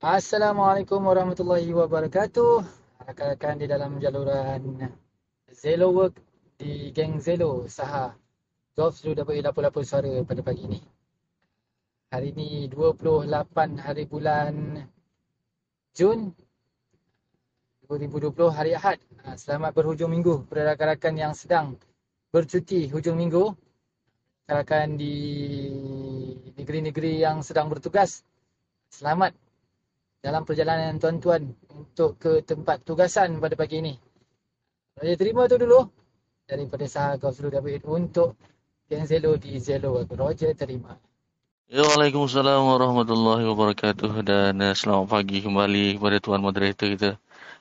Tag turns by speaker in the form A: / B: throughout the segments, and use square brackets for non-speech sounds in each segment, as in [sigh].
A: Assalamualaikum warahmatullahi wabarakatuh. Rakan-rakan di dalam jaluran Zelo Work di geng Zelo Saha Golf Zulu W88 suara pada pagi ini. Hari ini 28 hari bulan Jun 2020 hari Ahad. Ha, selamat berhujung minggu kepada rakan-rakan yang sedang bercuti hujung minggu. Rakan-rakan di negeri-negeri yang sedang bertugas. Selamat dalam perjalanan tuan-tuan untuk ke tempat tugasan pada pagi ini. Saya terima tu dulu daripada sahabat Zulu David untuk yang Zelo di Zelo. Roger terima.
B: Ya, Waalaikumsalam warahmatullahi wabarakatuh dan uh, selamat pagi kembali kepada tuan moderator kita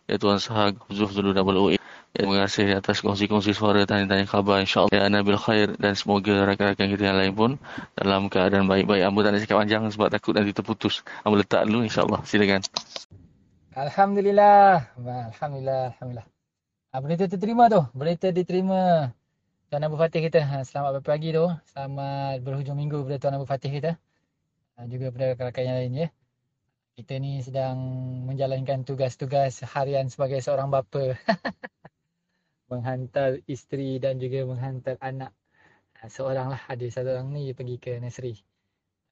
B: ya Tuan Sahag Zulu Double Ya, terima kasih atas kongsi-kongsi suara tanya-tanya khabar insyaAllah. Ya, Nabil Khair dan semoga rakan-rakan kita yang lain pun dalam keadaan baik-baik. Amba tak nak cakap panjang sebab takut nanti terputus. Amba letak dulu insyaAllah. Silakan.
A: Alhamdulillah. Alhamdulillah. Alhamdulillah. Ha, berita terima tu. Berita diterima Tuan Abu Fatih kita. Ha, selamat pagi tu. Selamat berhujung minggu kepada Tuan Abu Fatih kita. Ha, juga kepada rakan-rakan yang lain ya. Kita ni sedang menjalankan tugas-tugas harian sebagai seorang bapa. [laughs] menghantar isteri dan juga menghantar anak ha, seorang lah ada satu orang ni pergi ke nursery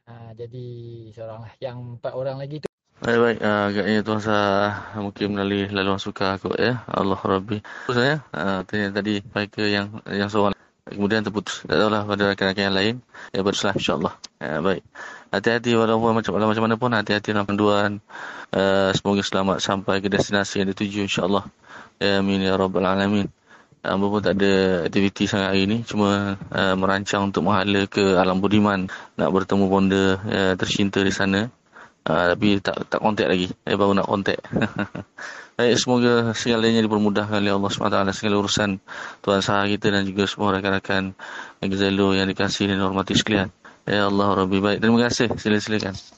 A: ha, jadi seorang lah yang empat orang lagi tu
B: Baik, baik. Uh, agaknya tuan sah mungkin melalui laluan suka aku ya. Allah Rabbi. Saya uh, tanya tadi baik ke yang yang seorang kemudian terputus. Tak tahulah pada rakan-rakan yang lain. Ya bersalah insyaAllah. Ya, baik. Hati-hati walaupun macam, macam mana pun hati-hati dalam panduan. Uh, semoga selamat sampai ke destinasi yang dituju insyaAllah. Ya amin ya rabbal alamin. Amba pun tak ada aktiviti sangat hari ni. Cuma uh, merancang untuk menghala ke Alam Budiman. Nak bertemu bonda uh, tercinta di sana. Uh, Tapi tak tak kontak lagi. Saya baru nak kontak [laughs] Baik, semoga segalanya dipermudahkan oleh Allah SWT Segala urusan Tuan Sahar kita dan juga semua rakan-rakan Gazalo yang dikasih dan hormati sekalian. Ya Allah Rabbi. Baik, terima kasih. Sila-silakan